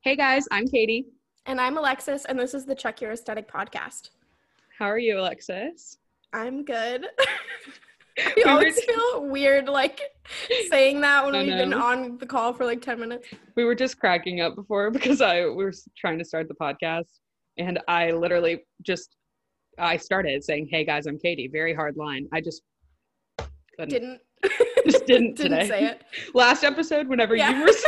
Hey guys, I'm Katie. And I'm Alexis, and this is the Check Your Aesthetic podcast. How are you, Alexis? I'm good. I always feel weird like saying that when I we've been on the call for like 10 minutes. We were just cracking up before because I we were trying to start the podcast and I literally just I started saying, "Hey guys, I'm Katie." Very hard line. I just couldn't, Didn't just didn't, didn't say it. Last episode, whenever Yeah. you were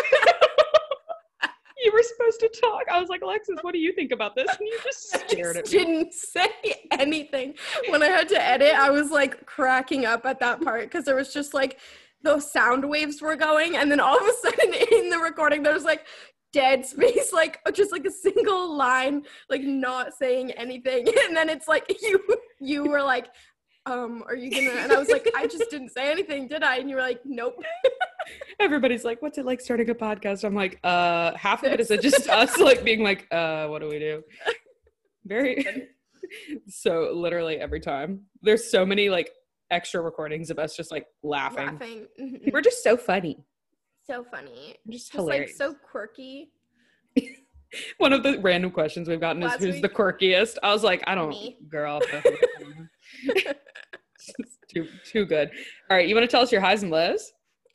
you were supposed to talk, I was like, "Alexis, what do you think about this?" And you just stared just at me. didn't say anything. When I had to edit, I was like cracking up at that part because there was just like those sound waves were going, and then all of a sudden in the recording, there was like dead space, like just like a single line, like not saying anything, and then it's like you you were like. Um, are you gonna? And I was like, I just didn't say anything, did I? And you were like, Nope. Everybody's like, "What's it like starting a podcast?" I'm like, "Uh, half of it is just us like being like, uh, what do we do?" Very. so literally every time there's so many like extra recordings of us just like laughing. Laughing. We're just so funny. So funny. Just Just like so quirky. One of the random questions we've gotten is who's week- the quirkiest. I was like, I don't, Me. girl. Too too good. All right, you want to tell us your highs and lows?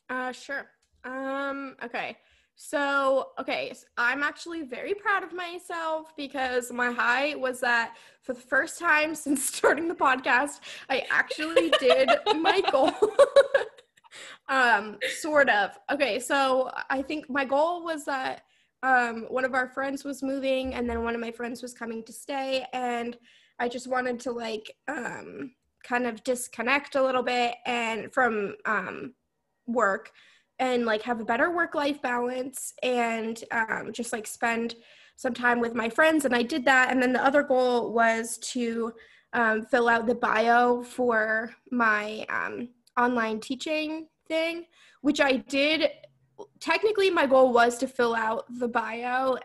Uh, sure. Um, okay. So, okay, I'm actually very proud of myself because my high was that for the first time since starting the podcast, I actually did my goal. Um, sort of. Okay, so I think my goal was that um, one of our friends was moving and then one of my friends was coming to stay. And I just wanted to like um kind of disconnect a little bit and from um work and like have a better work life balance and um, just like spend some time with my friends. And i did that. And then the other goal was to um, fill out the bio for my um, online teaching thing which i did technically my goal was to fill out the bio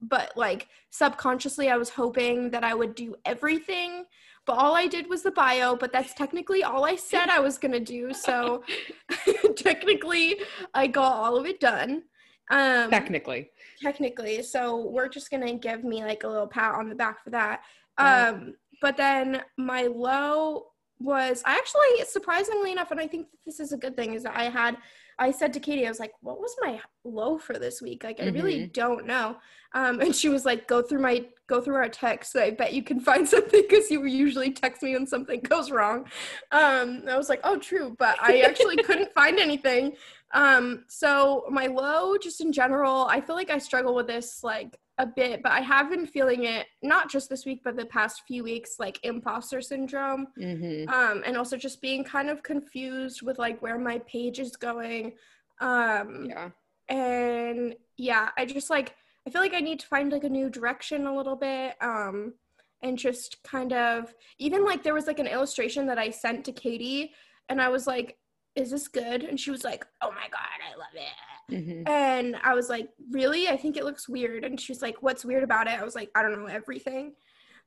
but like subconsciously i was hoping that i would do everything but all i did was the bio but that's technically all i said i was going to do so technically i got all of it done. Um Technically, technically so we're just going to give me like a little pat on the back for that. Um but then my low was i actually surprisingly enough and i think this is a good thing is that i had i said to katie i was like what was my low for this week? Like i really don't know. Um and she was like go through my go through our text. I bet you can find something because you usually text me when something goes wrong. Um i was like oh true but i actually couldn't find anything um so my low just in general i feel like i struggle with this like a bit but i have been feeling it not just this week but the past few weeks like imposter syndrome mm-hmm. um and also just being kind of confused with like where my page is going um yeah. and yeah i just like i feel like i need to find like a new direction a little bit um and just kind of even like there was like an illustration that i sent to katie and i was like is this good and she was like oh my god i love it Mm-hmm. and i was like really i think it looks weird and she's like what's weird about it i was like i don't know everything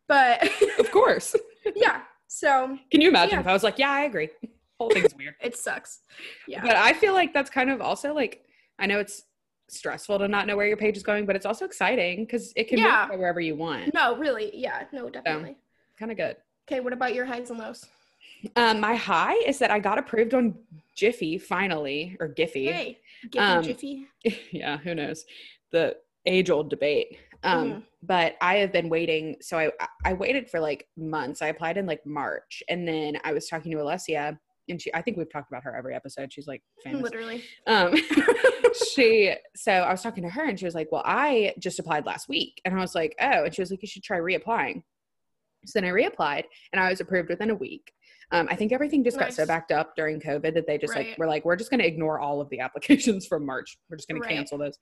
but Of course. yeah so Can you imagine Yeah. if I was like, yeah, I agree. Whole thing's weird. it sucks yeah But I feel like that's kind of also like I know it's stressful to not know where your page is going, but it's also exciting because it can Yeah. move wherever you want. no really yeah no definitely Kind of good. okay what about your highs and lows Um, my high is that I got approved on Jiffy finally, or Giphy. hey Um, jiffy yeah, who knows? The age old debate. Um, Mhm. but I have been waiting. So I I waited for like months. I applied in like March, and then I was talking to Alessia, and she I think we've talked about her every episode. She's like famous. literally Um, she so I was talking to her, and she was like, "Well, I just applied last week," and I was like, "Oh," and she was like, "You should try reapplying." So then I reapplied, and I was approved within a week. Um, I think everything just got so backed up during COVID that they just like Right. were like, "We're just going to ignore all of the applications from March. We're just going Right. to cancel those."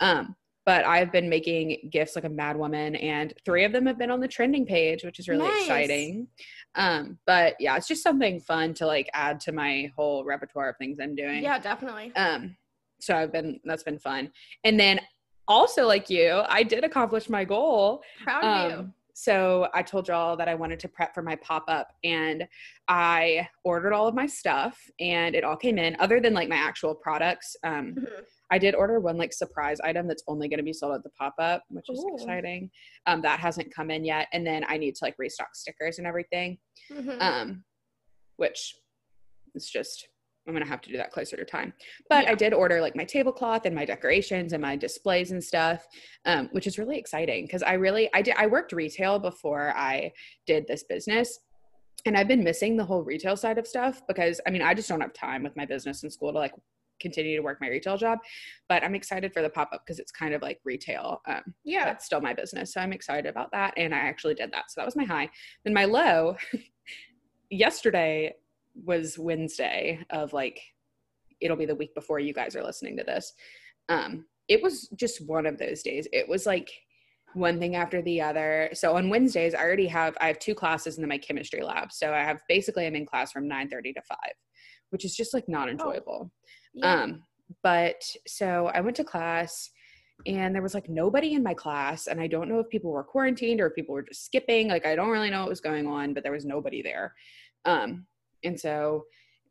Um, but I've been making gifts like a mad woman, and three of them have been on the trending page, which is really Nice. exciting. Um, but yeah, it's just something fun to like add to my whole repertoire of things I'm doing. yeah definitely Um, so I've been that's been fun. And then also like you, I did accomplish my goal. proud of you Um, so I told y'all that I wanted to prep for my pop up and I ordered all of my stuff and it all came in other than like my actual products. Um, Mhm. I did order one like surprise item that's only going to be sold at the pop up, which is Ooh. exciting. Um, that hasn't come in yet. And then I need to like restock stickers and everything. Mhm. Um, which is just, I'm going to have to do that closer to time. But I did order like my tablecloth and my decorations and my displays and stuff, um, which is really exciting because I really, I did, I worked retail before I did this business. And I've been missing the whole retail side of stuff because I mean, I just don't have time with my business and school to like continue to work my retail job. But I'm excited for the pop up because it's kind of like retail. Um, yeah. it's still my business. So I'm excited about that. And I actually did that. So that was my high. Then my low, yesterday was Wednesday of like, it'll be the week before you guys are listening to this. Um, it was just one of those days. It was like one thing after the other. So on Wednesdays, I already have, I have two classes in my chemistry lab. So I have basically, I'm in class from 9 30 to 5, which is just like not enjoyable. yeah. Um, but so I went to class and there was like nobody in my class. And I don't know if people were quarantined or if people were just skipping. Like, I don't really know what was going on, but there was nobody there. Um, and so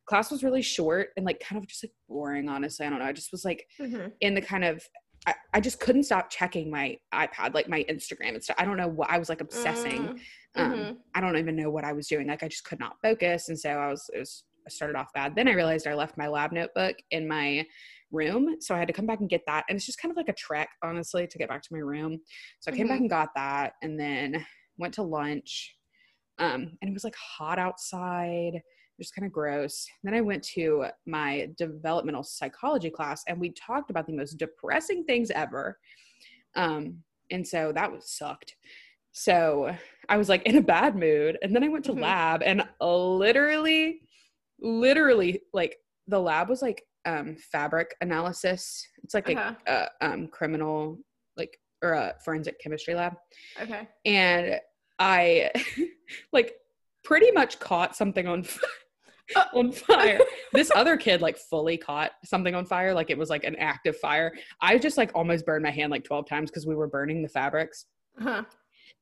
class was really short and like kind of just like boring, honestly. I don't know. I just was like Mhm. in the kind of, I, I just couldn't stop checking my iPad, like my Instagram and stuff. I don't know what I was like obsessing Mm, um i don't even know what i was doing like i just could not focus and so i was it was i started off bad then i realized i left my lab notebook in my room so i had to come back and get that and it's just kind of like a trek honestly to get back to my room so i came back Mhm. and got that and then went to lunch um and it was like hot outside just kind of gross then i went to my developmental psychology class and we talked about the most depressing things ever um and so that was sucked so I was like in a bad mood. And then I went to Mhm. lab and literally, literally, like the lab was like um fabric analysis. It's like Uh-huh. a, a um criminal like or a forensic chemistry lab. Okay. And I like pretty much caught something on f- Uh. on fire. this other kid like fully caught something on fire, like it was like an active fire. I just like almost burned my hand like 12 times because we were burning the fabrics. Uh-huh.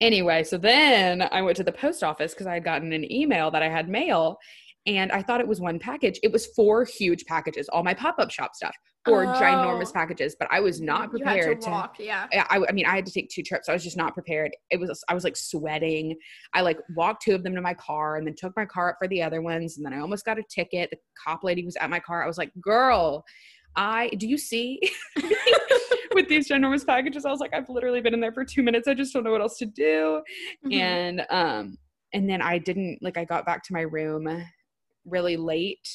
Anyway, so then I went to the post office because I had gotten an email that I had mail and I thought it was one package. It was four huge packages, all my pop up shop stuff, four ginormous Oh. packages, but I was not prepared to to. walk. Yeah. I, I mean, I had to take two trips. I was just not prepared. It was, I was like sweating. I like walked two of them to my car and then took my car up for the other ones. And then I almost got a ticket. The cop lady was at my car. I was like, girl, I, do you see with these ginormous packages? I was like, I've literally been in there for two minutes. I just don't know what else to do Mhm. and um and then i didn't like i got back to my room really late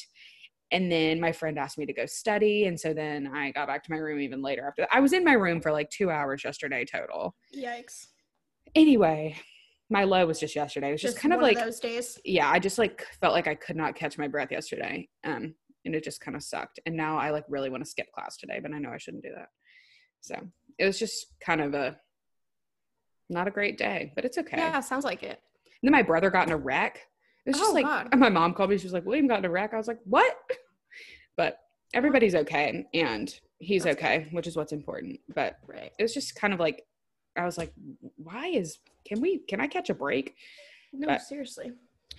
and then my friend asked me to go study and so then i got back to my room even later after that i was in my room for like two hours yesterday total Yikes. anyway my low was just yesterday it was just, kind of like those days. yeah i just like felt like i could not catch my breath yesterday um and it just kind of sucked and now i like really want to skip class today but i know i shouldn't do that so it was just kind of a not a great day but it's okay Yeah, sounds like it. and then my brother got in a wreck. It was just Oh, like God. my mom called me. She was like, "William got in a wreck." I was like, "What?" But everybody's okay, and he's That's good. okay, which is what's important. But Right. it was just kind of like, I was like, "Why is? Can we? Can I catch a break?" No, But- seriously.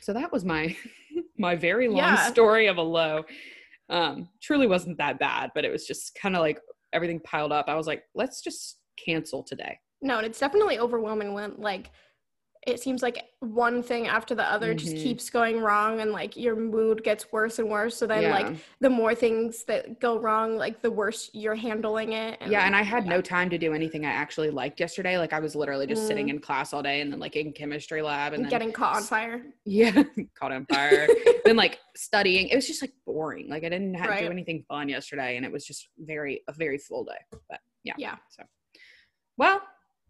So that was my my very long Yeah. story of a low. Um, truly wasn't that bad, but it was just kind of like everything piled up. I was like, "Let's just cancel today." No, and it's definitely overwhelming when like it seems like one thing after the other just Mhm. keeps going wrong and like your mood gets worse and worse. So then yeah. like the more things that go wrong, like the worse you're handling it. yeah, and I had yeah. no time to do anything I actually liked yesterday. Like I was literally just sitting Mm. in class all day and then like in chemistry lab and And then getting caught on fire. yeah, caught on fire. then like studying. It was just like boring. Like I didn't have to do anything fun yesterday and it was just very a very full day. But yeah. Yeah. So well,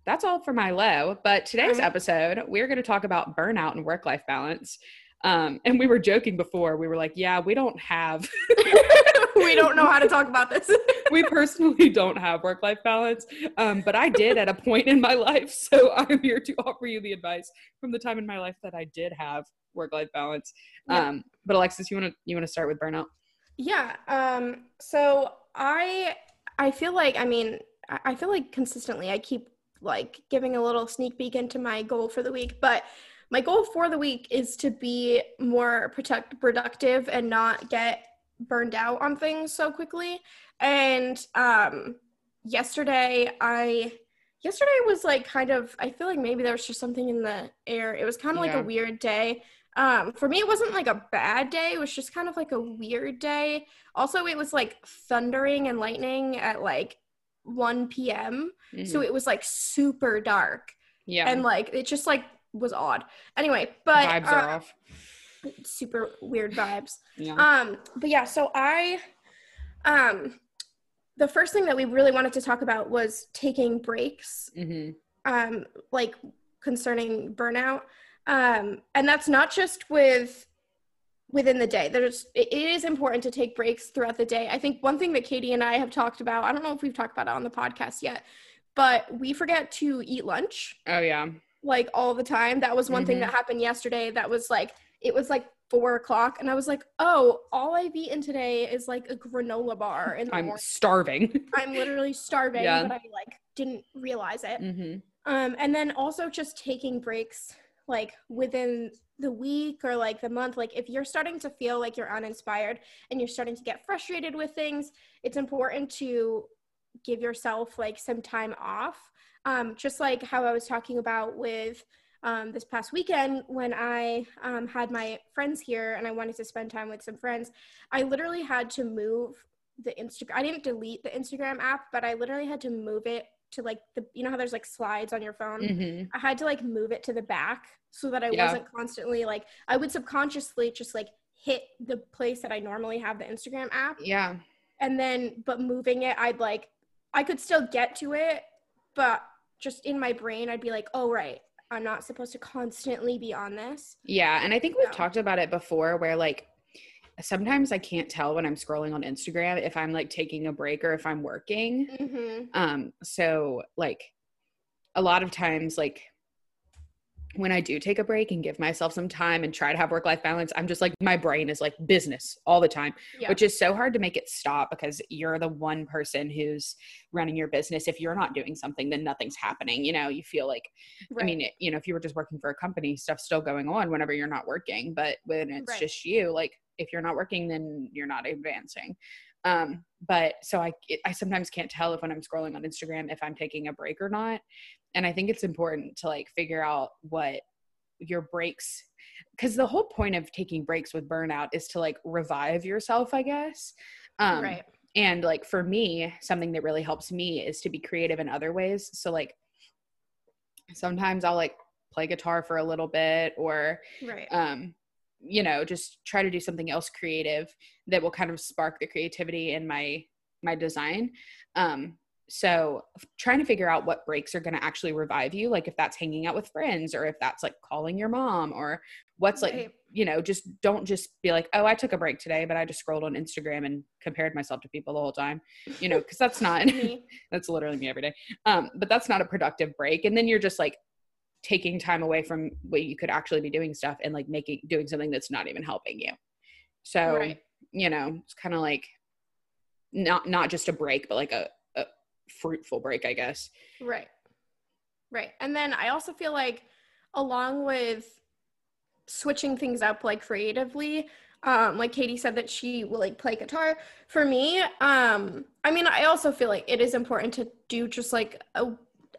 that's all for my low. But today's episode, we're going to talk about burnout and work life balance. Um, and we were joking before. We were like, "Yeah, we don't have we don't know how to talk about this. we personally don't have work life balance, um, but I did at a point in my life. So I'm here to offer you the advice from the time in my life that I did have work life balance. Yeah. Um, but Alexis, you want to you want to start with burnout? Yeah. Um, so I I feel like I mean I feel like consistently I keep like giving a little sneak peek into my goal for the week, but my goal for the week is to be more protect productive and not get burned out on things so quickly. And um yesterday I yesterday was like kind of I feel like maybe there was just something in the air. It was kind of like a weird day. Um for me it wasn't like a bad day, it was just kind of like a weird day. Also it was like thundering and lightning at like 1 p.m. So Mhm. it was like super dark yeah, and like it just like was odd. Anyway, but vibes are uh, off. super weird vibes. Yeah. Um, but yeah, so I, um, the first thing that we really wanted to talk about was taking breaks, hmm um, like concerning burnout. Um, and that's not just with within the day. There's it is important to take breaks throughout the day. I think one thing that Katie and I have talked about, I don't know if we've talked about it on the podcast yet, but we forget to eat lunch Oh yeah. like all the time. That was one thing that happened yesterday. That was like it was like four o'clock, and I was like, "Oh, all I've eaten today is like a granola bar." And I'm I'm, starving. I'm literally starving, Yeah. but I like didn't realize it. hmm Um, and then also just taking breaks like within the week or like the month. Like if you're starting to feel like you're uninspired and you're starting to get frustrated with things, it's important to give yourself like some time off. Um, just like how I was talking about with um, this past weekend when I um, had my friends here and I wanted to spend time with some friends, I literally had to move the Instagram. I didn't delete the Instagram app, but I literally had to move it to like the, you know how there's like slides on your phone? hmm I had to like move it to the back so that I Yeah. wasn't constantly like, I would subconsciously just like hit the place that I normally have the Instagram app Yeah. and then but moving it i'd like i could still get to it but just in my brain i'd be like oh right i'm not supposed to constantly be on this Yeah. And I think we've Yeah. talked about it before where like sometimes I can't tell when I'm scrolling on Instagram if I'm like taking a break or if I'm working. mm-hmm. Um, so like a lot of times, like when I do take a break and give myself some time and try to have work life balance, I'm just like my brain is like business all the time, yeah which is so hard to make it stop because you're the one person who's running your business. If you're not doing something, then nothing's happening. You know, you feel like I mean, you know, if you were just working for a company, stuff's still going on whenever you're not working. But when it's Right. just you, like if you're not working, then you're not advancing. Um, but so I, it, I sometimes can't tell if when I'm scrolling on Instagram if I'm taking a break or not. And I think it's important to like figure out what your breaks, because the whole point of taking breaks with burnout is to like revive yourself, I guess. Um, right and like for me something that really helps me is to be creative in other ways so like sometimes i'll like play guitar for a little bit or right um you know just try to do something else creative that will kind of spark the creativity in my my design. Um so trying to figure out what breaks are going to actually revive you like if that's hanging out with friends or if that's like calling your mom or what's like you know just don't just be like oh i took a break today but i just scrolled on instagram and compared myself to people the whole time you know because that's not that's literally me every day. Um but that's not a productive break. And then you're just like taking time away from what you could actually be doing stuff and like making doing something that's not even helping you. So Right. you know it's kind of like not not just a break but like a, a fruitful break i guess. Right. Right. And then i also feel like along with switching things up like creatively um like katie said that she will like play guitar. For me um i mean i also feel like it is important to do just like a,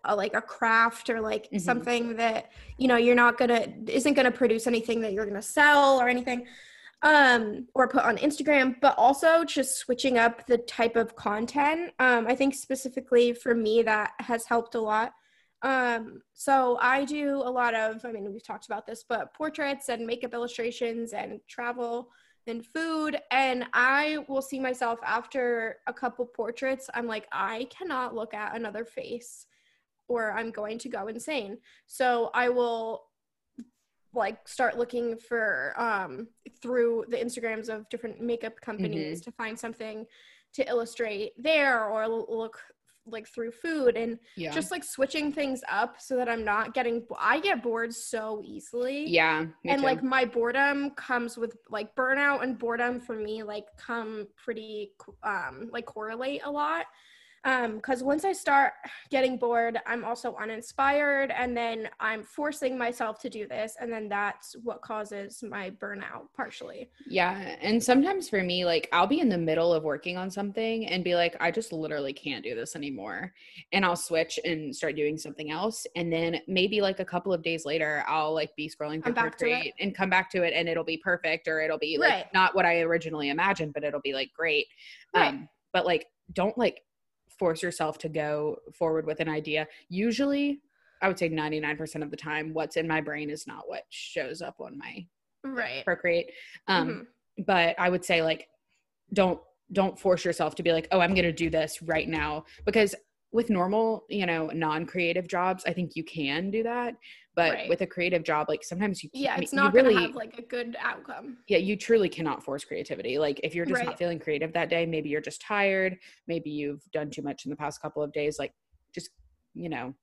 a like a craft or like Mhm. something that you know you're not gonna isn't gonna produce anything that you're gonna sell or anything um or put on instagram but also just switching up the type of content um i think specifically for me that has helped a lot um so i do a lot of i mean we've talked about this but portraits and makeup illustrations and travel and food and i will see myself after a couple portraits i'm like i cannot look at another face or i'm going to go insane. So i will like start looking for um through the instagrams of different makeup companies to find something to illustrate there or look like through food and yeah. just like switching things up so that i'm not getting i get bored so easily. Yeah and too. like my boredom comes with like burnout and boredom for me like come pretty um like correlate a lot because once I start getting bored, I'm also uninspired, and then I'm forcing myself to do this, and then that's what causes my burnout partially. Yeah. And sometimes for me, like I'll be in the middle of working on something and be like, I just literally can't do this anymore. And I'll switch and start doing something else. And then maybe like a couple of days later, I'll like be scrolling through Come back to it. Procreate and come back to it and it'll be perfect or it'll be like Right. not what I originally imagined, but it'll be like great. Right. Um, but like don't like force yourself to go forward with an idea. Usually I would say 99% of the time, what's in my brain is not what shows up on my Right. procreate um Mhm. but i would say like don't don't force yourself to be like oh i'm gonna do this right now because with normal you know non-creative jobs i think you can do that but Right. with a creative job like sometimes you Yeah, it's not really have like a good outcome. yeah you truly cannot force creativity like if you're just not feeling creative that day maybe you're just tired maybe you've done too much in the past couple of days like just you know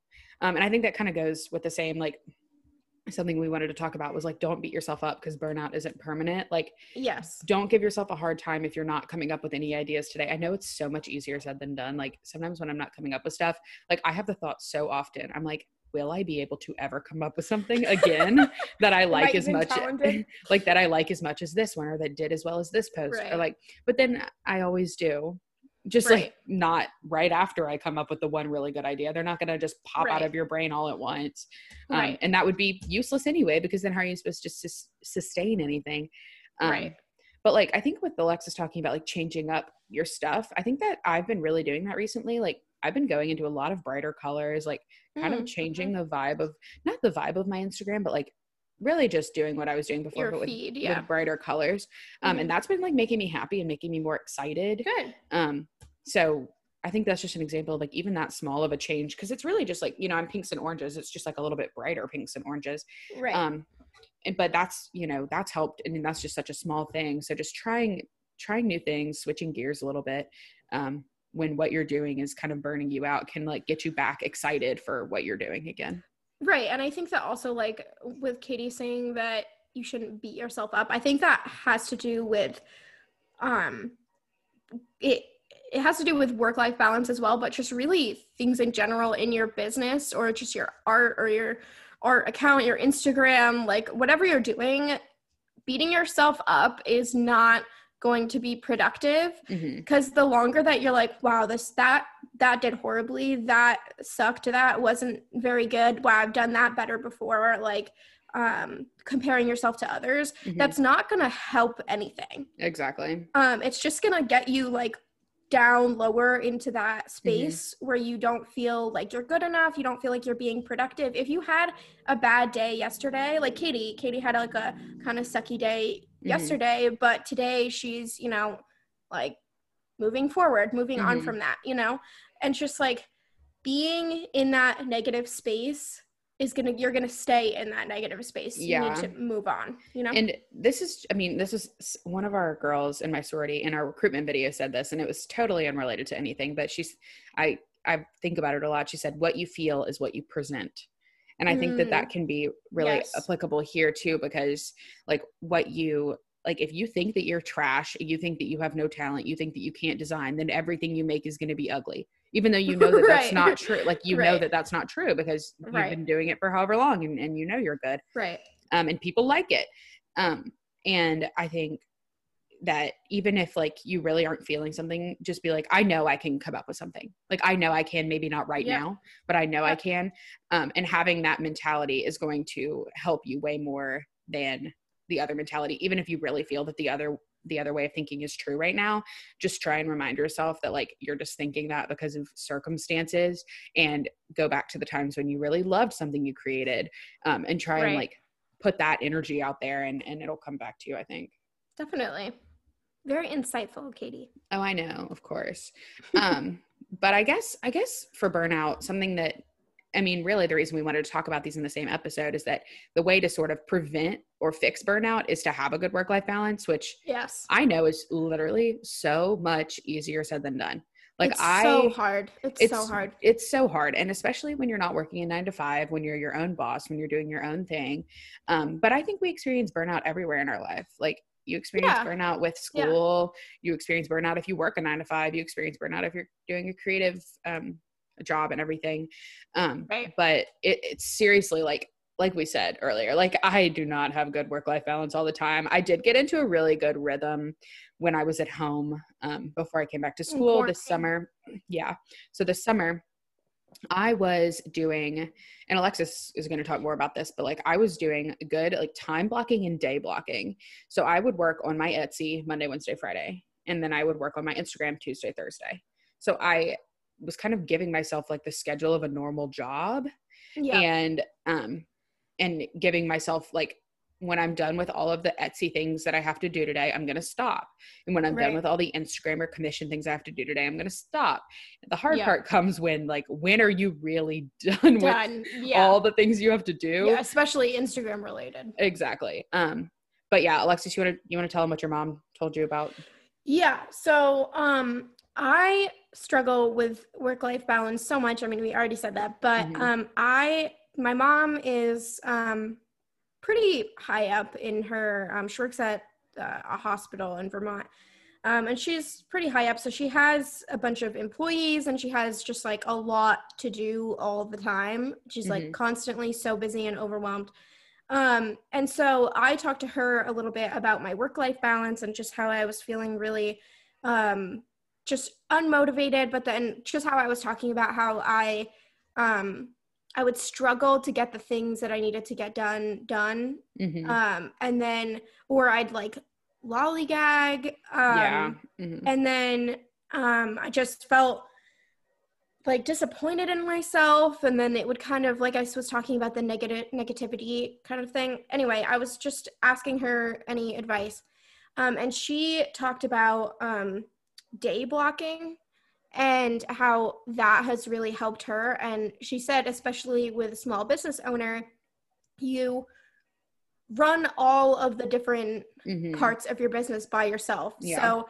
um, and i think that kind of goes with the same like something we wanted to talk about was like don't beat yourself up because burnout isn't permanent like Yes. don't give yourself a hard time if you're not coming up with any ideas today. I know it's so much easier said than done. Like sometimes when I'm not coming up with stuff, like I have the thought so often. I'm like, will I be able to ever come up with something again that I like as much like that I like as much as this one or that did as well as this post or like but then I always do. Just like not right after I come up with the one really good idea. They're not going to just pop out of your brain all at once. Um, Right. And that would be useless anyway, because then how are you supposed to sus- sustain anything? Um, Right. But like, I think with Alexis talking about like changing up your stuff, I think that I've been really doing that recently. Like, I've been going into a lot of brighter colors, like kind Mm, of changing mhm. the vibe of not the vibe of my Instagram, but like really just doing what I was doing before, your but with, feed. with brighter colors. Um, Mhm. and that's been like making me happy and making me more excited. Good. Um, so I think that's just an example of like even that small of a change because it's really just like you know I'm pinks and oranges. It's just like a little bit brighter pinks and oranges. Right. Um, and but that's you know that's helped, I and that's just such a small thing. So just trying trying new things, switching gears a little bit. Um, when what you're doing is kind of burning you out can like get you back excited for what you're doing again. Right. And I think that also, like, with Katie saying that you shouldn't beat yourself up, I think that has to do with, um, it, it has to do with work life balance as well, but just really things in general in your business or just your art or your art account, your Instagram, like whatever you're doing, beating yourself up is not going to be productive because the longer that you're like wow this that that did horribly that sucked that wasn't very good wow i've done that better before or like um comparing yourself to others Mhm. that's not gonna help anything Exactly. um it's just gonna get you like down lower into that space where you don't feel like you're good enough you don't feel like you're being productive if you had a bad day yesterday like katie katie had like a kind of sucky day Mhm. yesterday but today she's you know like moving forward moving on Mhm. from that you know and just like being in that negative space is gonna you're gonna stay in that negative space you Yeah. need to move on you know And this is, I mean, this is one of our girls in my sorority in our recruitment video said this, and it was totally unrelated to anything. But she's, I, I think about it a lot. She said, "What you feel is what you present," and I think that Mm. that can be really Yes. applicable here too, because like what you like, if you think that you're trash, you think that you have no talent, you think that you can't design, then everything you make is going to be ugly, even though you know that that's not true. Like you know that that's not true because you've Right. been doing it for however long, and, and you know you're good right um, and people like it. Um, and I think that even if like you really aren't feeling something, just be like, I know I can come up with something. Like I know I can, maybe not right Yep. now, but I know I can. Um, and having that mentality is going to help you way more than the other mentality. Even if you really feel that the other the other way of thinking is true right now, just try and remind yourself that like you're just thinking that because of circumstances and go back to the times when you really loved something you created um, and try and like put that energy out there and and it'll come back to you i think definitely very insightful katie. Oh i know of course. Um but i guess i guess for burnout something that i mean really the reason we wanted to talk about these in the same episode is that the way to sort of prevent or fix burnout is to have a good work life balance which yes. I know is literally so much easier said than done. Like it's i so hard. It's, so hard. it's so hard and especially when you're not working a nine to five when you're your own boss when you're doing your own thing. Um, but i think we experience burnout everywhere in our life. Like You experience Yeah. burnout with Yeah. school. You experience burnout if you work a nine to five. You experience burnout if you're doing a creative um, job and everything. Um, Right. But it, it's seriously like like we said earlier, like I do not have good work life balance all the time. I did get into a really good rhythm when I was at home um, before I came back to school this summer. Yeah. So this summer, I was doing, and Alexis is going to talk more about this, but like I was doing good like time blocking and day blocking. So I would work on my Etsy Monday, Wednesday, Friday, and then I would work on my Instagram Tuesday, Thursday. So I was kind of giving myself like the schedule of a normal job Yeah. and um and giving myself like when I'm done with all of the Etsy things that I have to do today, I'm going to stop. And when I'm Right. done with all the Instagram or commission things I have to do today, I'm going to stop. The hard Yeah. part comes when like when are you really done, with Yeah. all the things you have to do? yeah, especially Instagram related. Exactly. Um but yeah, Alexis, you want to you want to tell them what your mom told you about? Yeah. So, um, I struggle with work life balance so much. I mean, we already said that, but Mhm. um, I my mom is um pretty high up in her. Um, she works at uh, a hospital in Vermont. Um, and she's pretty high up, so she has a bunch of employees, and she has just like a lot to do all the time. She's Mhm. like constantly so busy and overwhelmed. Um, and so I talked to her a little bit about my work life balance and just how I was feeling really um, just unmotivated, but then just how I was talking about how I um, I would struggle to get the things that I needed to get done done. Mhm. Um, and then or I'd like lollygag. Um, yeah. Mhm. and then um, I just felt like disappointed in myself and then it would kind of like i was talking about the negative negativity kind of thing anyway i was just asking her any advice um, and she talked about um, day blocking and how that has really helped her and she said especially with a small business owner you run all of the different Mhm. parts of your business by yourself. Yeah. So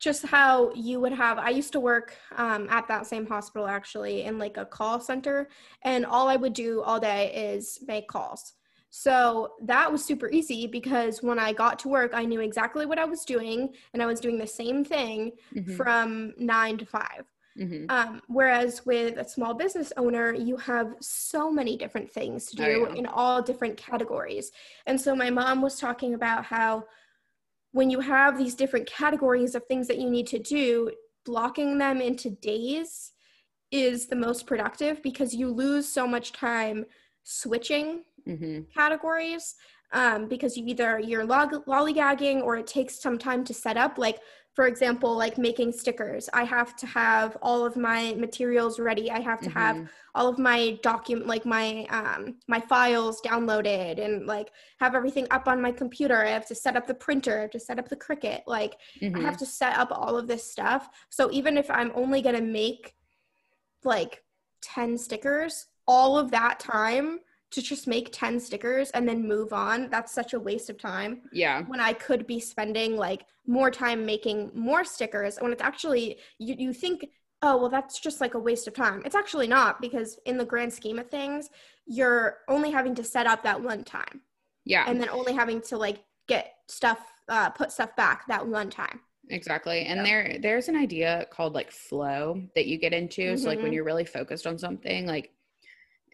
just how you would have I used to work um, at that same hospital actually in like a call center and all I would do all day is make calls. So that was super easy because when I got to work I knew exactly what I was doing and I was doing the same thing Mhm. from 9 to 5. Mhm. Um, whereas with a small business owner, you have so many different things to Oh, do in all different categories. And so my mom was talking about how when you have these different categories of things that you need to do, blocking them into days is the most productive because you lose so much time switching Mhm. categories um, because you either you're log- lollygagging or it takes some time to set up like for example like making stickers i have to have all of my materials ready i have to have Mhm. all of my document like my um my files downloaded and like have everything up on my computer i have to set up the printer i have to set up the Cricut. like I Mhm. have to set up all of this stuff. So even if I'm only going to make like 10 stickers, all of that time to just make 10 stickers and then move on, that's such a waste of time Yeah. when I could be spending like more time making more stickers when it's actually you, you think oh well that's just like a waste of time it's actually not because in the grand scheme of things you're only having to set up that one time Yeah. and then only having to like get stuff uh, put stuff back that one time Exactly. And there there's an idea called like flow that you get into. So like when Mhm. you're really focused on something, like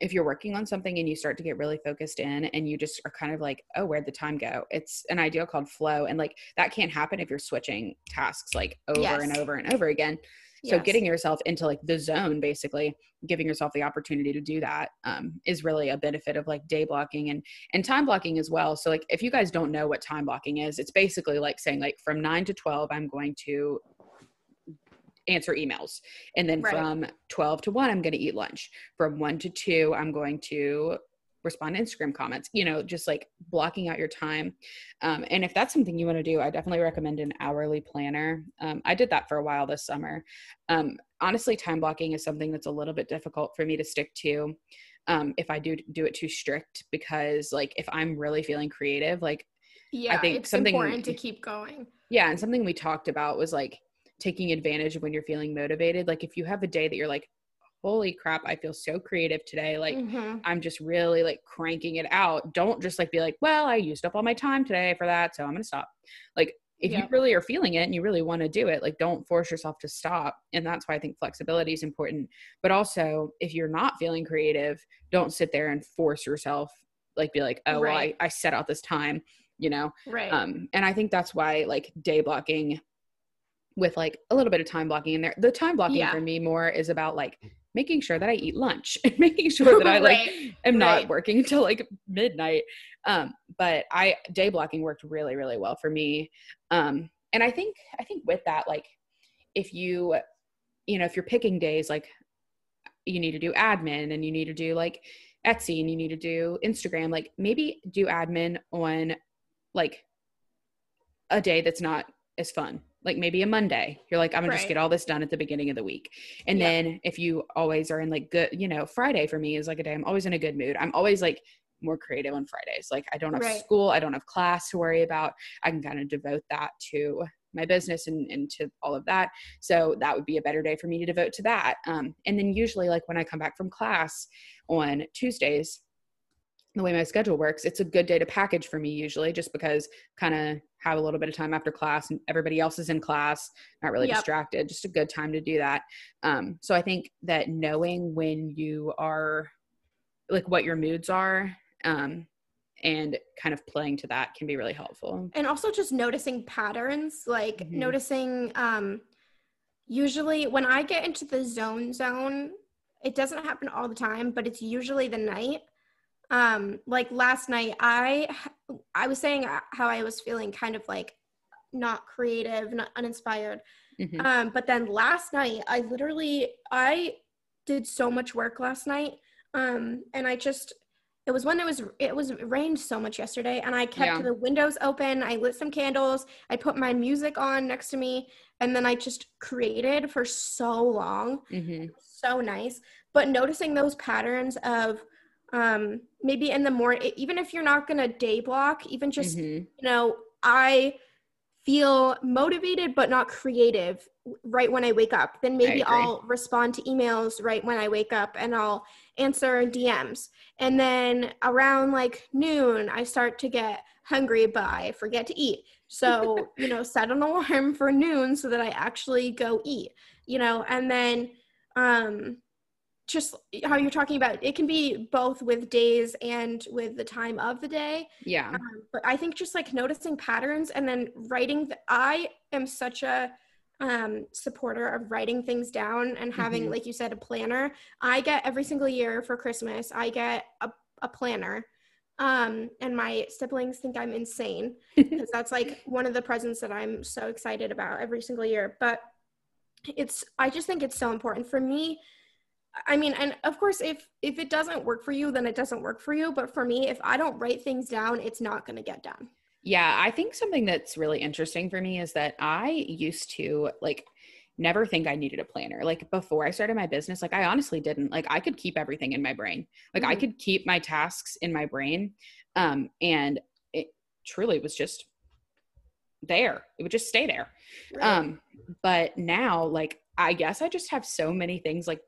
if you're working on something and you start to get really focused in and you just are kind of like, oh, where'd the time go? It's an idea called flow. And like that can't happen if you're switching tasks like over and over and over again. So Yes. getting yourself into like the zone, basically giving yourself the opportunity to do that um, is really a benefit of like day blocking and and time blocking as well. So like if you guys don't know what time blocking is, it's basically like saying like from nine to twelve, I'm going to answer emails, and then Right. from twelve to one, I'm going to eat lunch. From one to two, I'm going to respond to Instagram comments. You know, just like blocking out your time. Um, and if that's something you want to do, I definitely recommend an hourly planner. Um, I did that for a while this summer. Um, honestly, time blocking is something that's a little bit difficult for me to stick to. Um, if I do do it too strict, because like if I'm really feeling creative, like yeah I think it's something- important to keep going yeah, and something we talked about was like taking advantage of when you're feeling motivated. Like if you have a day that you're like, holy crap, I feel so creative today. Like Mhm. I'm just really like cranking it out. Don't just like be like, well, I used up all my time today for that, so I'm gonna stop. Like if you really are feeling it and you really want to do it, like don't force yourself to stop. And that's why I think flexibility is important. But also, if you're not feeling creative, don't sit there and force yourself. Like be like, oh, well, I, I set out this time, you know. Right. Um, and I think that's why like day blocking with like a little bit of time blocking in there. The time blocking Yeah. for me more is about like making sure that I eat lunch and making sure that I like Right, am not right. working until like midnight. Um, but I day blocking worked really, really well for me. Um, and I think I think with that, like if you, you know, if you're picking days, like you need to do admin and you need to do like Etsy and you need to do Instagram, like maybe do admin on like a day that's not as fun. Like maybe a Monday. You're like, I'm gonna just get all this done at the beginning of the week. And Yeah. then if you always are in like good, you know, Friday for me is like a day I'm always in a good mood. I'm always like more creative on Fridays. Like I don't have Right. school, I don't have class to worry about. I can kind of devote that to my business and, and to all of that. So that would be a better day for me to devote to that. Um, and then usually like when I come back from class on Tuesdays, the way my schedule works, it's a good day to package for me usually just because kind of have a little bit of time after class and everybody else is in class, not really Yep. distracted, just a good time to do that. Um, so I think that knowing when you are like what your moods are um, and kind of playing to that can be really helpful. and also just noticing patterns like Mhm. noticing um usually when i get into the zone zone it doesn't happen all the time but it's usually the night um like last night i i was saying how i was feeling kind of like not creative not uninspired. Mhm. um but then last night i literally i did so much work last night. Um and i just it was when it was it was it rained so much yesterday and i kept Yeah. the windows open. I lit some candles. I put my music on next to me. And then i just created for so long. Mhm. so nice. But noticing those patterns of um maybe in the morning even if you're not gonna day block even just Mhm. you know, I feel motivated but not creative right when I wake up. Then maybe. I'll respond to emails right when I wake up and I'll answer DMs. And then around like noon, I start to get hungry, but I forget to eat. So, you know, set an alarm for noon so that I actually go eat, you know, and then um just how you're talking about it can be both with days and with the time of the day Yeah. um, but I think just like noticing patterns and then writing. The, I am such a um, supporter of writing things down and having, Mhm. like you said, a planner. I get every single year for Christmas. I get a, a planner, um, and my siblings think I'm insane because that's like one of the presents that I'm so excited about every single year. But it's I just think it's so important for me. I mean, and of course, if if it doesn't work for you, then it doesn't work for you. But for me, if I don't write things down, it's not going to get done. Yeah, I think something that's really interesting for me is that I used to like never think I needed a planner. Like before I started my business, like I honestly didn't. Like I could keep everything in my brain. Like I Mhm. could keep my tasks in my brain. Um and it truly was just there. It would just stay there. Um but now like I guess I just have so many things like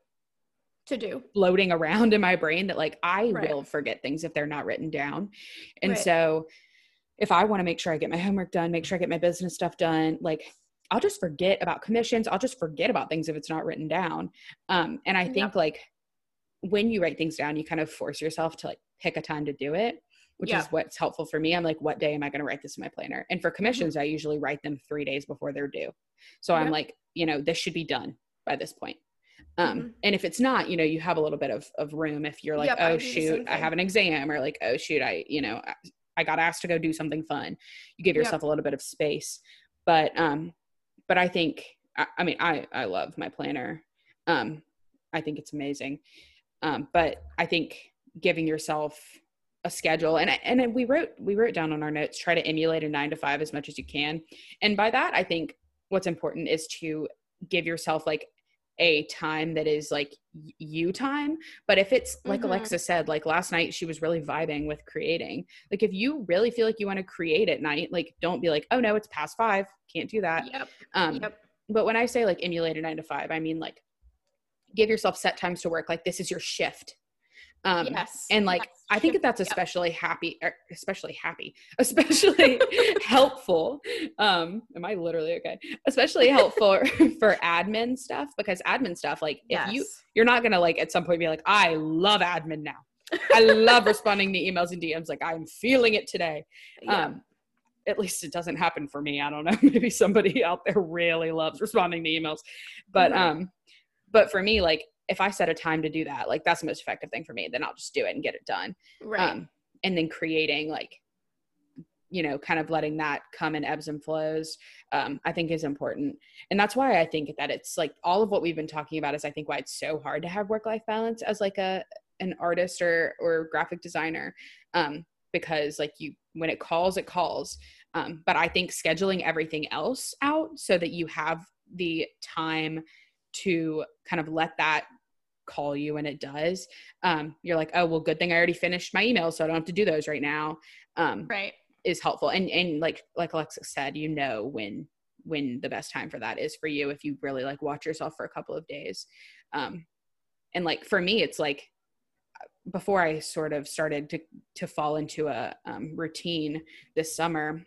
to do. floating around in my brain that like I Right. will forget things if they're not written down. And Right. so if I want to make sure I get my homework done, make sure I get my business stuff done, like I'll just forget about commissions. I'll just forget about things if it's not written down. Um, and I think Yep. like when you write things down, you kind of force yourself to like pick a time to do it, which is what's helpful for me. I'm like, what day am I going to write this in my planner? And for commissions, I usually write them three days before they're due. So I'm like, you know, this should be done by this point. Um, Mhm. and if it's not, you know, you have a little bit of, of room if you're like, Yep, oh the shoot, I have an exam or like, oh shoot, I, you know, I, I got asked to go do something fun. You give Yep. yourself a little bit of space. But um, but I think I, I mean I I love my planner. Um, I think it's amazing. Um, but I think giving yourself a schedule and and we wrote we wrote down on our notes try to emulate a 9 to 5 as much as you can. And by that I think what's important is to give yourself like a time that is like you time but if it's like Mhm. Alexis said like last night she was really vibing with creating like if you really feel like you want to create at night like don't be like oh no it's past five can't do that Yep. um Yep. but when i say like emulate a nine to five i mean like give yourself set times to work like this is your shift um yes. and like yes, i think that's especially happy er, especially happy especially helpful um am i literally okay especially helpful for admin stuff because admin stuff like if you Yes. you're not gonna like at some point be like i love admin now i love responding to emails and dms like i'm feeling it today Yeah. um at least it doesn't happen for me i don't know maybe somebody out there really loves responding to emails but Mhm. um but for me like if i set a time to do that like that's the most effective thing for me then i'll just do it and get it done. Right. um and then creating like you know kind of letting that come in ebbs and flows um i think is important. And that's why i think that it's like all of what we've been talking about is i think why it's so hard to have work life balance as like a an artist or or graphic designer um because like you when it calls it calls. Um but i think scheduling everything else out so that you have the time to kind of let that call you when it does. Um you're like oh well good thing i already finished my emails so i don't have to do those right now um right. is helpful. And and like like Alexis said you know when when the best time for that is for you if you really like watch yourself for a couple of days. Um and like for me it's like before i sort of started to to fall into a um, routine this summer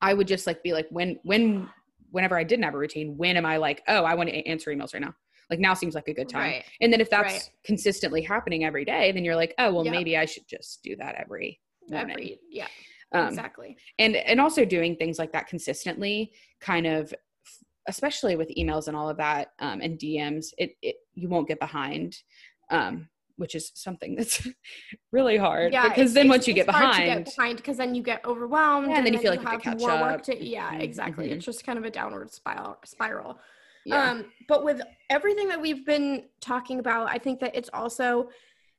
i would just like be like when when whenever i didn't have a routine when am i like oh i want to answer emails right now like now seems like a good time Right. and then if that's Right. consistently happening every day then you're like oh well Yep. maybe i should just do that every morning Every, yeah. um, exactly. and and also doing things like that consistently kind of especially with emails and all of that um, and dms it, it you won't get behind um, which is something that's really hard Yeah. because then once you get it's hard to behind get behind because then you get overwhelmed. Yeah, and then you feel like you have have to catch more up. work to. Yeah, exactly. mhm. It's just kind of a downward spiral. Spiral. yeah Um, but with everything that we've been talking about, I think that it's also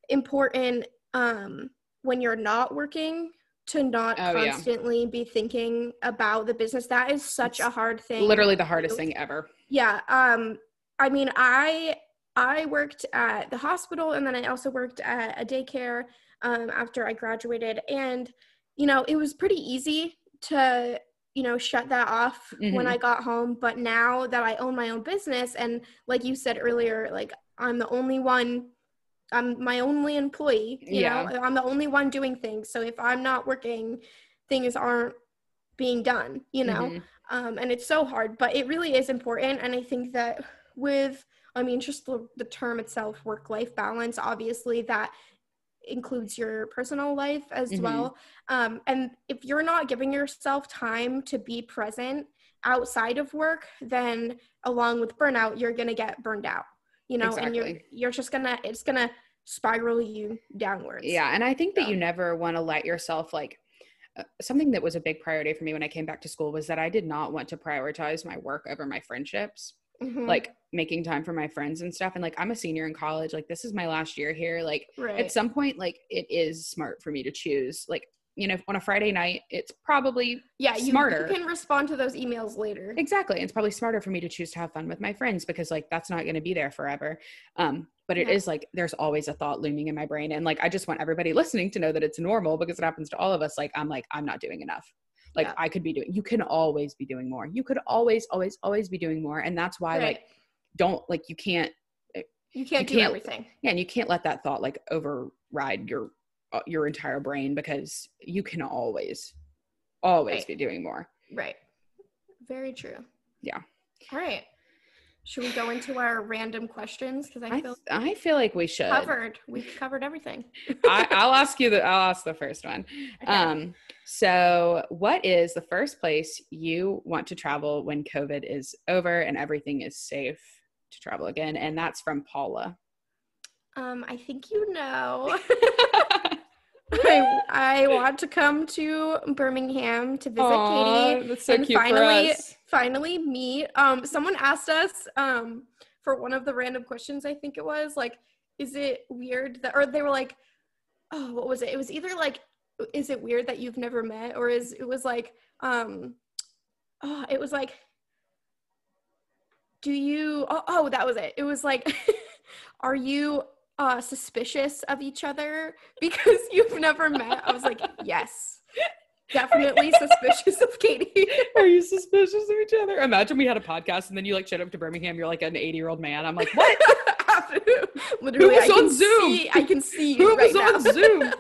important um, when you're not working to not Oh, yeah. constantly be thinking about the business. That is such It's a hard thing. literally the hardest thing ever Yeah. Um, I mean, I I worked at the hospital and then I also worked at a daycare um, after I graduated, and you know, it was pretty easy to you know shut that off when Mhm. I got home. But now that I own my own business, and like you said earlier, like I'm the only one. I'm my only employee, you Yeah. know. I'm the only one doing things. So if I'm not working, things aren't being done, you know Mhm. um, and it's so hard but it really is important and i think that with i mean just the, the term itself work life balance obviously that includes your personal life as Mhm. well um, and if you're not giving yourself time to be present outside of work then along with burnout you're gonna get burned out you know and you're you're just gonna it's gonna spiral you downwards Yeah, and I think that So- you never want to let yourself like uh, something that was a big priority for me when I came back to school was that I did not want to prioritize my work over my friendships. Mhm. Like making time for my friends and stuff and like I'm a senior in college, like this is my last year here, like right at some point like it is smart for me to choose like you know on a Friday night it's probably yeah you, smarter. you can respond to those emails later Exactly. It's probably smarter for me to choose to have fun with my friends because like that's not going to be there forever. Um, but it is Yeah. like there's always a thought looming in my brain. And like I just want everybody listening to know that it's normal because it happens to all of us. Like I'm like, I'm not doing enough. Like Yeah. I could be doing you can always be doing more. You could always, always, always be doing more. And that's why Right. like don't like you can't you can't you do can't- everything yeah, and you can't let that thought like override your uh, your entire brain because you can always always Right. be doing more. right very true Yeah. all right should we go into our random questions because i I, feel I feel like we should. covered we've covered everything I, I'll ask you the I'll ask the first one. Okay. Um, so what is the first place you want to travel when COVID is over and everything is safe to travel again? And that's from Paula. um i think you know I, I want to come to birmingham to visit katie that's so and finally finally meet um someone asked us um for one of the random questions i think it was like is it weird that or they were like oh what was it? It was either like is it weird that you've never met or is it was like um oh it was like do you oh, oh that was it. It was like are you uh suspicious of each other because you've never met i was like yes definitely suspicious of katie Are you suspicious of each other? Imagine we had a podcast and then you like showed up to Birmingham. You're like an 80 year old man. I'm like, what? Literally, Who was I can on Zoom? See, I can see Who you right was now. on Zoom?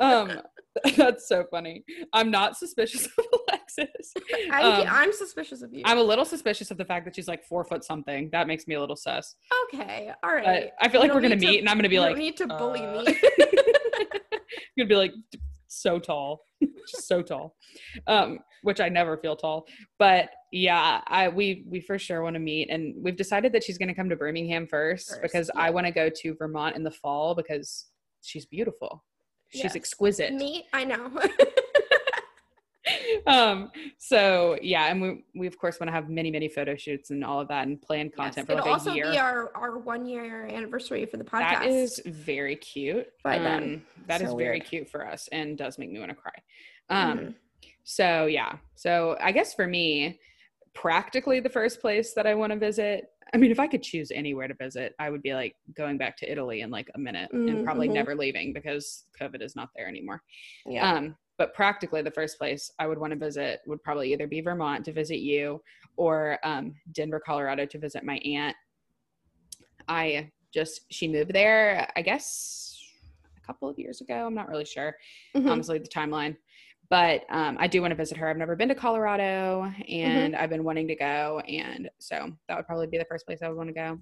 Um, that's so funny. I'm not suspicious of Alexis. I, Um, I'm suspicious of you. I'm a little suspicious of the fact that she's like four foot something. That makes me a little sus. okay, all right. But I feel You like we're gonna to- meet, and I'm gonna be you like, don't need to bully uh, me. I'm gonna be like so tall, just so tall, um, which I never feel tall. But yeah, I we we for sure want to meet, and we've decided that she's gonna come to Birmingham first, First, because I want to go to Vermont in the fall because she's beautiful. She's Yes. exquisite. me, I know. um so yeah and we we of course want to have many many photo shoots and all of that and plan content Yes, for It'll also be our our one year anniversary for the podcast. that is very cute By um then. that is So very weird. cute for us and does make me want to cry um Mhm. so yeah so i guess for me practically the first place that i want to visit i mean if i could choose anywhere to visit i would be like going back to italy in like a minute and probably never leaving because covid is not there anymore yeah. um, but practically, the first place I would want to visit would probably either be Vermont to visit you or um, Denver, Colorado to visit my aunt. I just, she moved there, I guess, a couple of years ago. I'm not really sure, Mhm. honestly, the timeline. But um, I do want to visit her. I've never been to Colorado and I've been wanting to go. And so that would probably be the first place I would want to go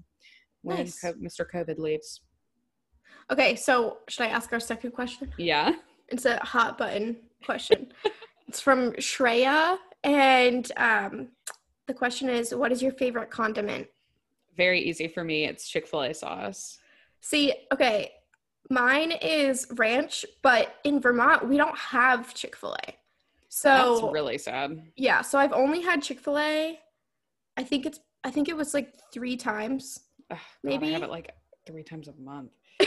when Nice. Co- Mr. COVID leaves. Okay, so should I ask our second question? Yeah. It's a hot button question. it's from Shreya, and um, the question is, "What is your favorite condiment?" Very easy for me. It's Chick fil A sauce. See, okay, mine is ranch, but in Vermont we don't have Chick Fil A. So That's really sad. yeah, so I've only had Chick Fil A. I think it's I think it was like three times. Ugh, God, I have it like three times a month.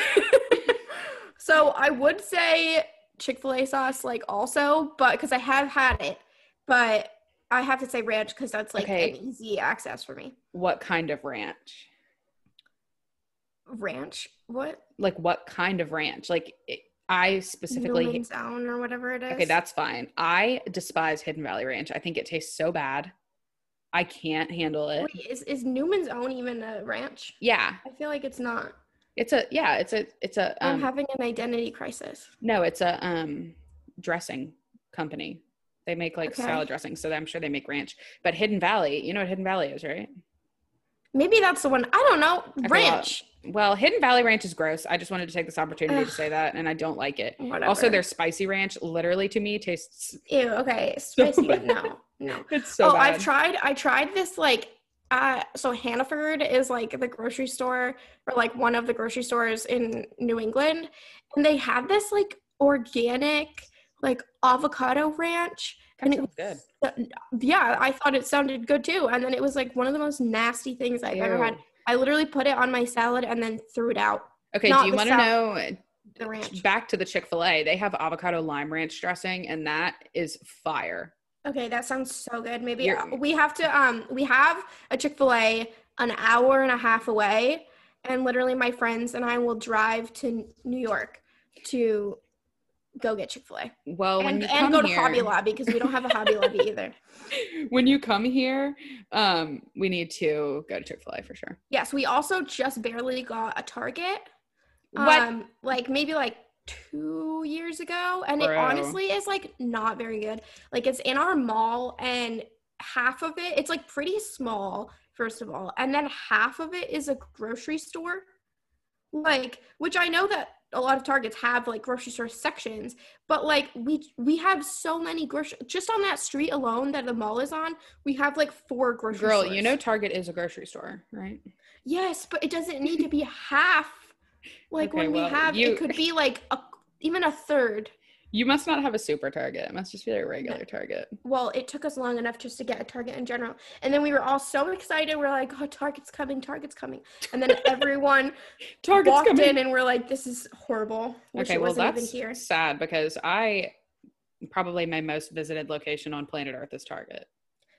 so I would say Chick Fil A sauce, like also, but because I have had it, but I have to say ranch because that's like Okay. an easy access for me. What kind of ranch? Ranch, what? Like what kind of ranch? Like it, I specifically. Newman's Own or whatever it is. Okay, that's fine. I despise Hidden Valley Ranch. I think it tastes so bad. I can't handle it. Wait, is is Newman's Own even a ranch? Yeah, I feel like it's not. it's a yeah, it's a it's a I'm um, having an identity crisis. no, it's a um dressing company. They make like Okay. salad dressing, so I'm sure they make ranch. But Hidden Valley, you know what Hidden Valley is, right? Maybe that's the one. I don't know. well, Ranch. Well, Hidden Valley Ranch is gross. I just wanted to take this opportunity to say that, and I don't like it. Whatever. Also, their spicy ranch literally to me tastes ew. Okay, spicy, bad. no, no. it's so oh, bad. I've tried. I tried this like. Uh, so Hannaford is like the grocery store or like one of the grocery stores in New England, and they have this like organic like avocado ranch, That and it was good. yeah, I thought it sounded good too. And then it was like one of the most nasty things I've ever had. I literally put it on my salad and then threw it out. Okay, not do you want to know? The ranch. Back to the Chick Fil A, they have avocado lime ranch dressing, and that is fire. Okay, that sounds so good. Maybe You're- we have to um we have a Chick-fil-A an hour and a half away and literally my friends and I will drive to New York to go get Chick-fil-A. Well, when and you and go to here, Hobby Lobby because we don't have a Hobby Lobby either. when you come here, um, we need to go to Chick Fil A for sure. Yes, we also just barely got a Target. What? Um like maybe like 2 years ago and it honestly is like not very good. Like it's in our mall and half of it it's like pretty small first of all and then half of it is a grocery store like which i know that a lot of targets have like grocery store sections but like we we have so many grocery just on that street alone that the mall is on we have like four grocery Girl, stores. you know Target is a grocery store, right? yes but it doesn't need to be half like Okay, when we well, have. You- it could be like a even a third You must not have a super Target. It must just be a regular Target. well, it took us long enough just to get a Target in general. And then we were all so excited. We're like, oh, Target's coming, Target's coming. And then everyone Target's walked coming. in and we're like, this is horrible. Wish okay, well that's even here. sad because I probably my most visited location on planet Earth is Target.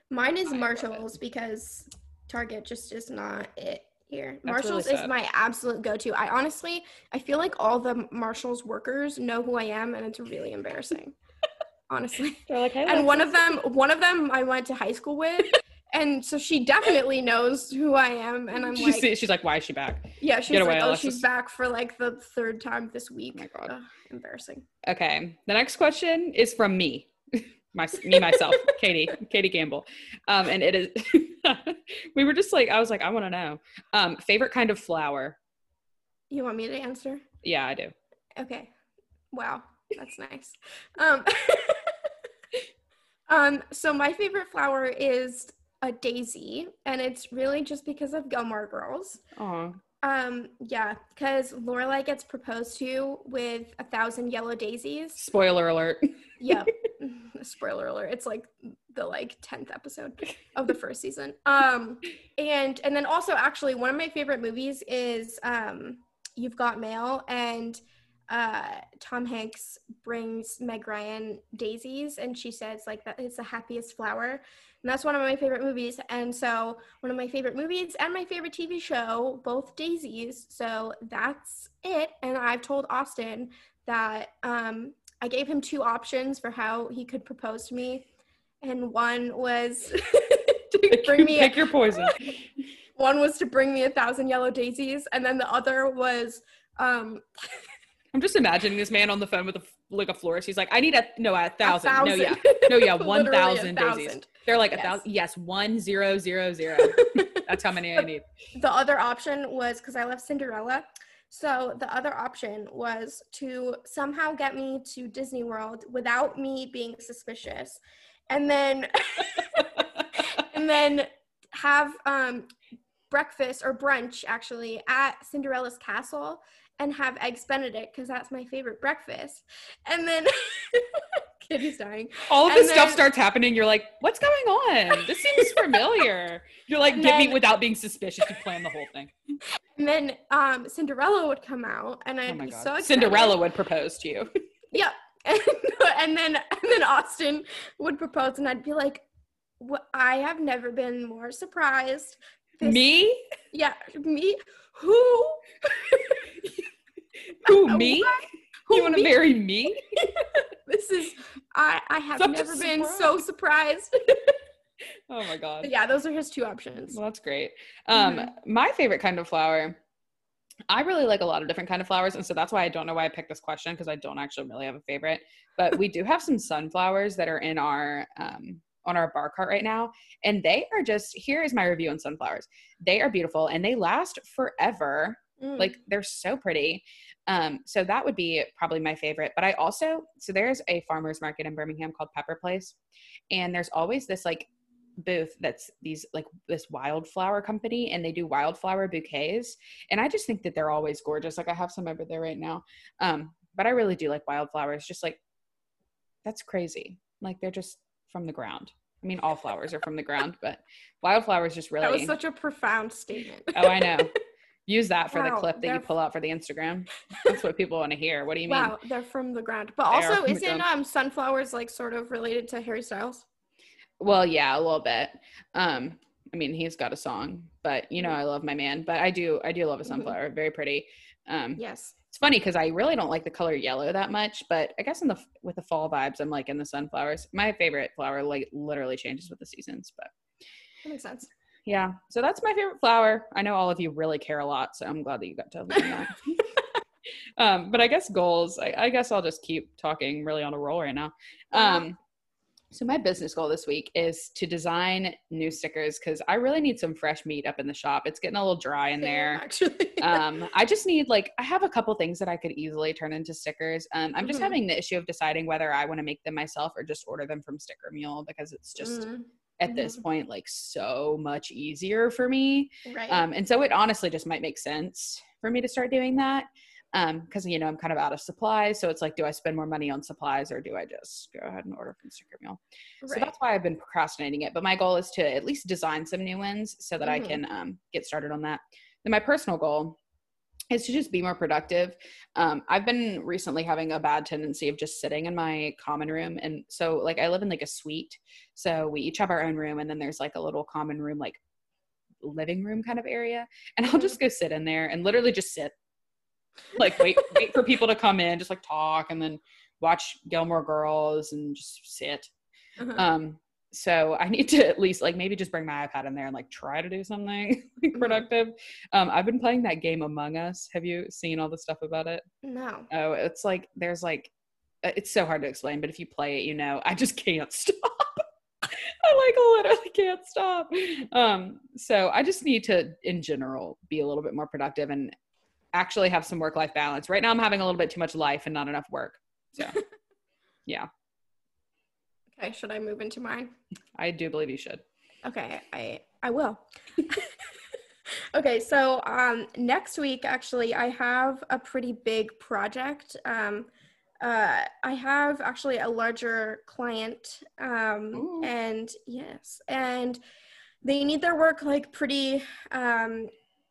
Mine is I. Marshalls because Target just is not it here. That's really Marshalls is my absolute go-to. I honestly, I feel like all the Marshalls workers know who I am, and it's really embarrassing. honestly. They're like, hey, and one of them one of them i went to high school with and so she definitely knows who I am, and I'm She like, see- she's like, why is she back? yeah, she's Get like, away, oh, Alexis." she's back for like the third time this week. Oh my God. Ugh, embarrassing. Okay. The next question is from me. My, me myself, Katie, Katie gamble Um, and it is we were just like, I was like, I want to know. Um, favorite kind of flower. You want me to answer? Yeah, I do. Okay. Wow, that's nice. Um, um, so my favorite flower is a daisy, and it's really just because of Gilmore Girls. Oh, Um, yeah, because Lorelai gets proposed to with a thousand yellow daisies. spoiler alert. Yep. Spoiler alert. It's like the like 10th episode of the first season. Um and and then also actually one of my favorite movies is um You've Got Mail and uh Tom Hanks brings Meg Ryan daisies and she says like that it's the happiest flower. And that's one of my favorite movies. And so one of my favorite movies and my favorite TV show, both daisies. So that's it. And I've told Austin that um I gave him two options for how he could propose to me, and one was to bring me Pick your poison. one was to bring me a thousand yellow daisies, and then the other was um I'm just imagining this man on the phone with a like a florist. He's like, I need a no a a thousand. No, yeah, no, yeah, one a thousand daisies. thousand. They're like a thousand. Yes, one zero zero zero. That's how many I need. the other option was because I love Cinderella. So the other option was to somehow get me to Disney World without me being suspicious, and then and then have um, breakfast or brunch actually at Cinderella's castle and have eggs Benedict because that's my favorite breakfast. And then Kitty's dying. All of this stuff starts happening. You're like, what's going on? This seems familiar. You're like, And get me without being suspicious. You plan the whole thing. And then um, Cinderella would come out, and I'd Oh be god. so excited. Cinderella would propose to you. Yep. And, and then and then Austin would propose, and I'd be like, "What? I have never been more surprised." This- me? Yeah, me. Who? Who me? Who You want to marry me? This is. I I have Such never been so surprised. Oh my god. But yeah, those are his two options. Well, that's great. Um, Mhm. my favorite kind of flower. I really like a lot of different kind of flowers, and so that's why I don't know why I picked this question because I don't actually really have a favorite. But we do have some sunflowers that are in our um, on our bar cart right now, and they are just here is my review on sunflowers. They are beautiful and they last forever. Mm. Like they're so pretty. Um, so that would be probably my favorite. But I also so there's a farmers market in Birmingham called Pepper Place, and there's always this like booth that's these like this wildflower company and they do wildflower bouquets and i just think that they're always gorgeous like i have some over there right now um but i really do like wildflowers just like that's crazy like they're just from the ground i mean all flowers are from the ground but wildflowers just really that was such a profound statement. oh i know use that for the clip that you pull out for the instagram that's what people want to hear what do you mean Wow, they're from the ground. But They also, isn't um sunflowers like sort of related to Harry Styles? Well, yeah, a little bit. Um, I mean, he's got a song, but you know, Mm-hmm. I love my man. But I do, I do love a sunflower. Very pretty. Um, Yes. it's funny because I really don't like the color yellow that much, but I guess in the with the fall vibes, I'm like in the sunflowers. My favorite flower like literally changes with the seasons, but That makes sense. Yeah. So that's my favorite flower. I know all of you really care a lot, so I'm glad that you got to learn that. um, but I guess goals. I, I guess I'll just keep talking really on a roll right now. Um, so my business goal this week is to design new stickers because I really need some fresh meat up in the shop. It's getting a little dry in there. Actually. Um, I just need like I have a couple things that I could easily turn into stickers. Um, I'm just Mhm. having the issue of deciding whether I want to make them myself or just order them from Sticker Mule because it's just Mm, at this point like so much easier for me. right. Um, and so it honestly just might make sense for me to start doing that. Um, because you know I'm kind of out of supplies, so it's like, do I spend more money on supplies or do I just go ahead and order from Sticker Mule? So that's why I've been procrastinating it. But my goal is to at least design some new ones so that I Mhm. can um, get started on that. Then my personal goal is to just be more productive. Um, I've been recently having a bad tendency of just sitting in my common room, and so like I live in like a suite, so we each have our own room, and then there's like a little common room like living room kind of area, and I'll just go sit in there and literally just sit, like wait wait for people to come in, just like talk, and then watch Gilmore Girls and just sit. Uh-huh. um so I need to at least like maybe just bring my iPad in there and like try to do something like, Mhm. productive. Um, I've been playing that game Among Us. Have you seen all the stuff about it? No. Oh, it's like there's like uh, it's so hard to explain, but if you play it, you know, I just can't stop. I like literally can't stop. Um, so I just need to, in general, be a little bit more productive and actually have some work life balance. Right now, I'm having a little bit too much life and not enough work. So yeah, Okay, should I move into mine? I do believe you should. Okay, I I will. okay, so um next week actually I have a pretty big project. Um uh I have actually a larger client um Ooh. and yes, and they need their work like pretty um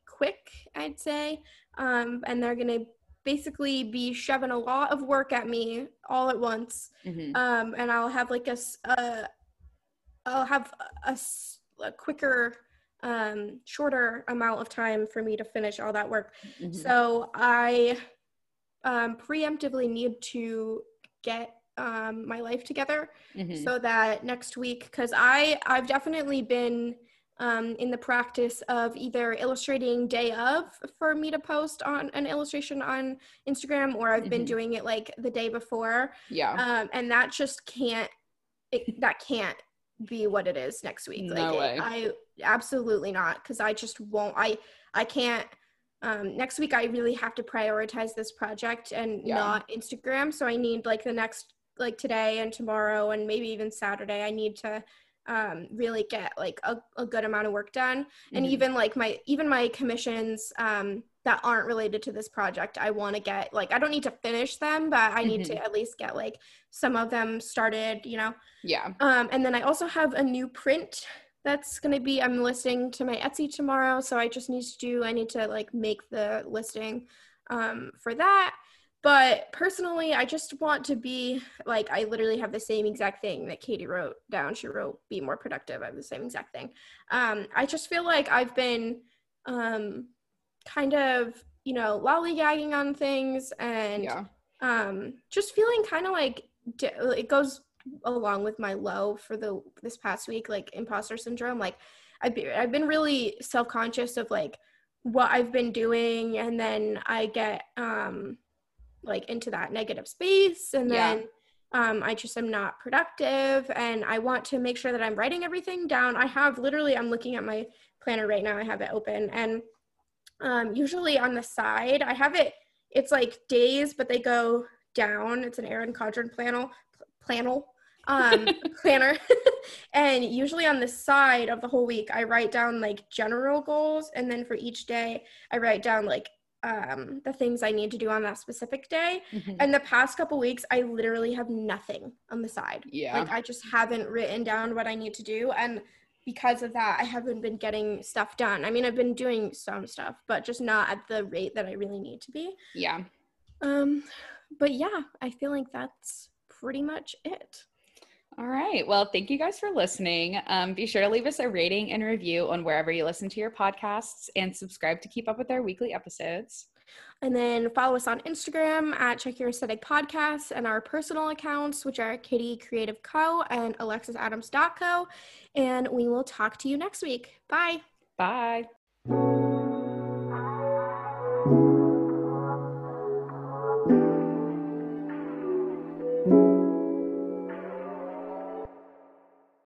quick, I'd say. Um and they're going to basically be shoving a lot of work at me all at once Mhm. um, and I'll have like a, s- a I'll have a quicker, um, shorter amount of time for me to finish all that work. Mhm. So I um, preemptively need to get um, my life together Mhm. so that next week, because I I've definitely been um, in the practice of either illustrating day of for me to post on an illustration on Instagram, or I've been Mhm. doing it like the day before yeah. um, and that just can't it, that can't be what it is next week No like it- way. i absolutely not because i just won't i i can't um, next week i really have to prioritize this project and Yeah. not instagram so i need like the next like today and tomorrow and maybe even saturday i need to um, really get like a, a good amount of work done and Mhm. even like my even my commissions um, that aren't related to this project i want to get like i don't need to finish them but i need to at least get like some of them started you know yeah. um, and then i also have a new print that's going to be i'm listing to my etsy tomorrow so i just need to do i need to like make the listing um, for that but personally i just want to be like i literally have the same exact thing that katie wrote down. She wrote be more productive. I have the same exact thing. Um, i just feel like i've been um, kind of you know lollygagging on things and Yeah. um just feeling kind of like it goes along with my low for the this past week like imposter syndrome. Like i've been, I've been really self-conscious of like what i've been doing and then i get um like into that negative space and Yeah. then um, i just am not productive and i want to make sure that i'm writing everything down. I have literally i'm looking at my planner right now i have it open and um, usually on the side i have it it's like days but they go down. It's an Erin Condren planel planel um, planner. And usually on the side of the whole week i write down like general goals and then for each day i write down like um, the things i need to do on that specific day Mhm. and the past couple weeks i literally have nothing on the side yeah. like I just haven't written down what I need to do and because of that I haven't been getting stuff done. I mean I've been doing some stuff but just not at the rate that I really need to be. yeah. Um but yeah, I feel like that's pretty much it. All right. Well, thank you guys for listening. Um, be sure to leave us a rating and review on wherever you listen to your podcasts and subscribe to keep up with our weekly episodes. And then follow us on Instagram at Check Your Aesthetic Podcasts and our personal accounts, which are Kitty Creative Co. and AlexisAdams.co. And we will talk to you next week. Bye. Bye.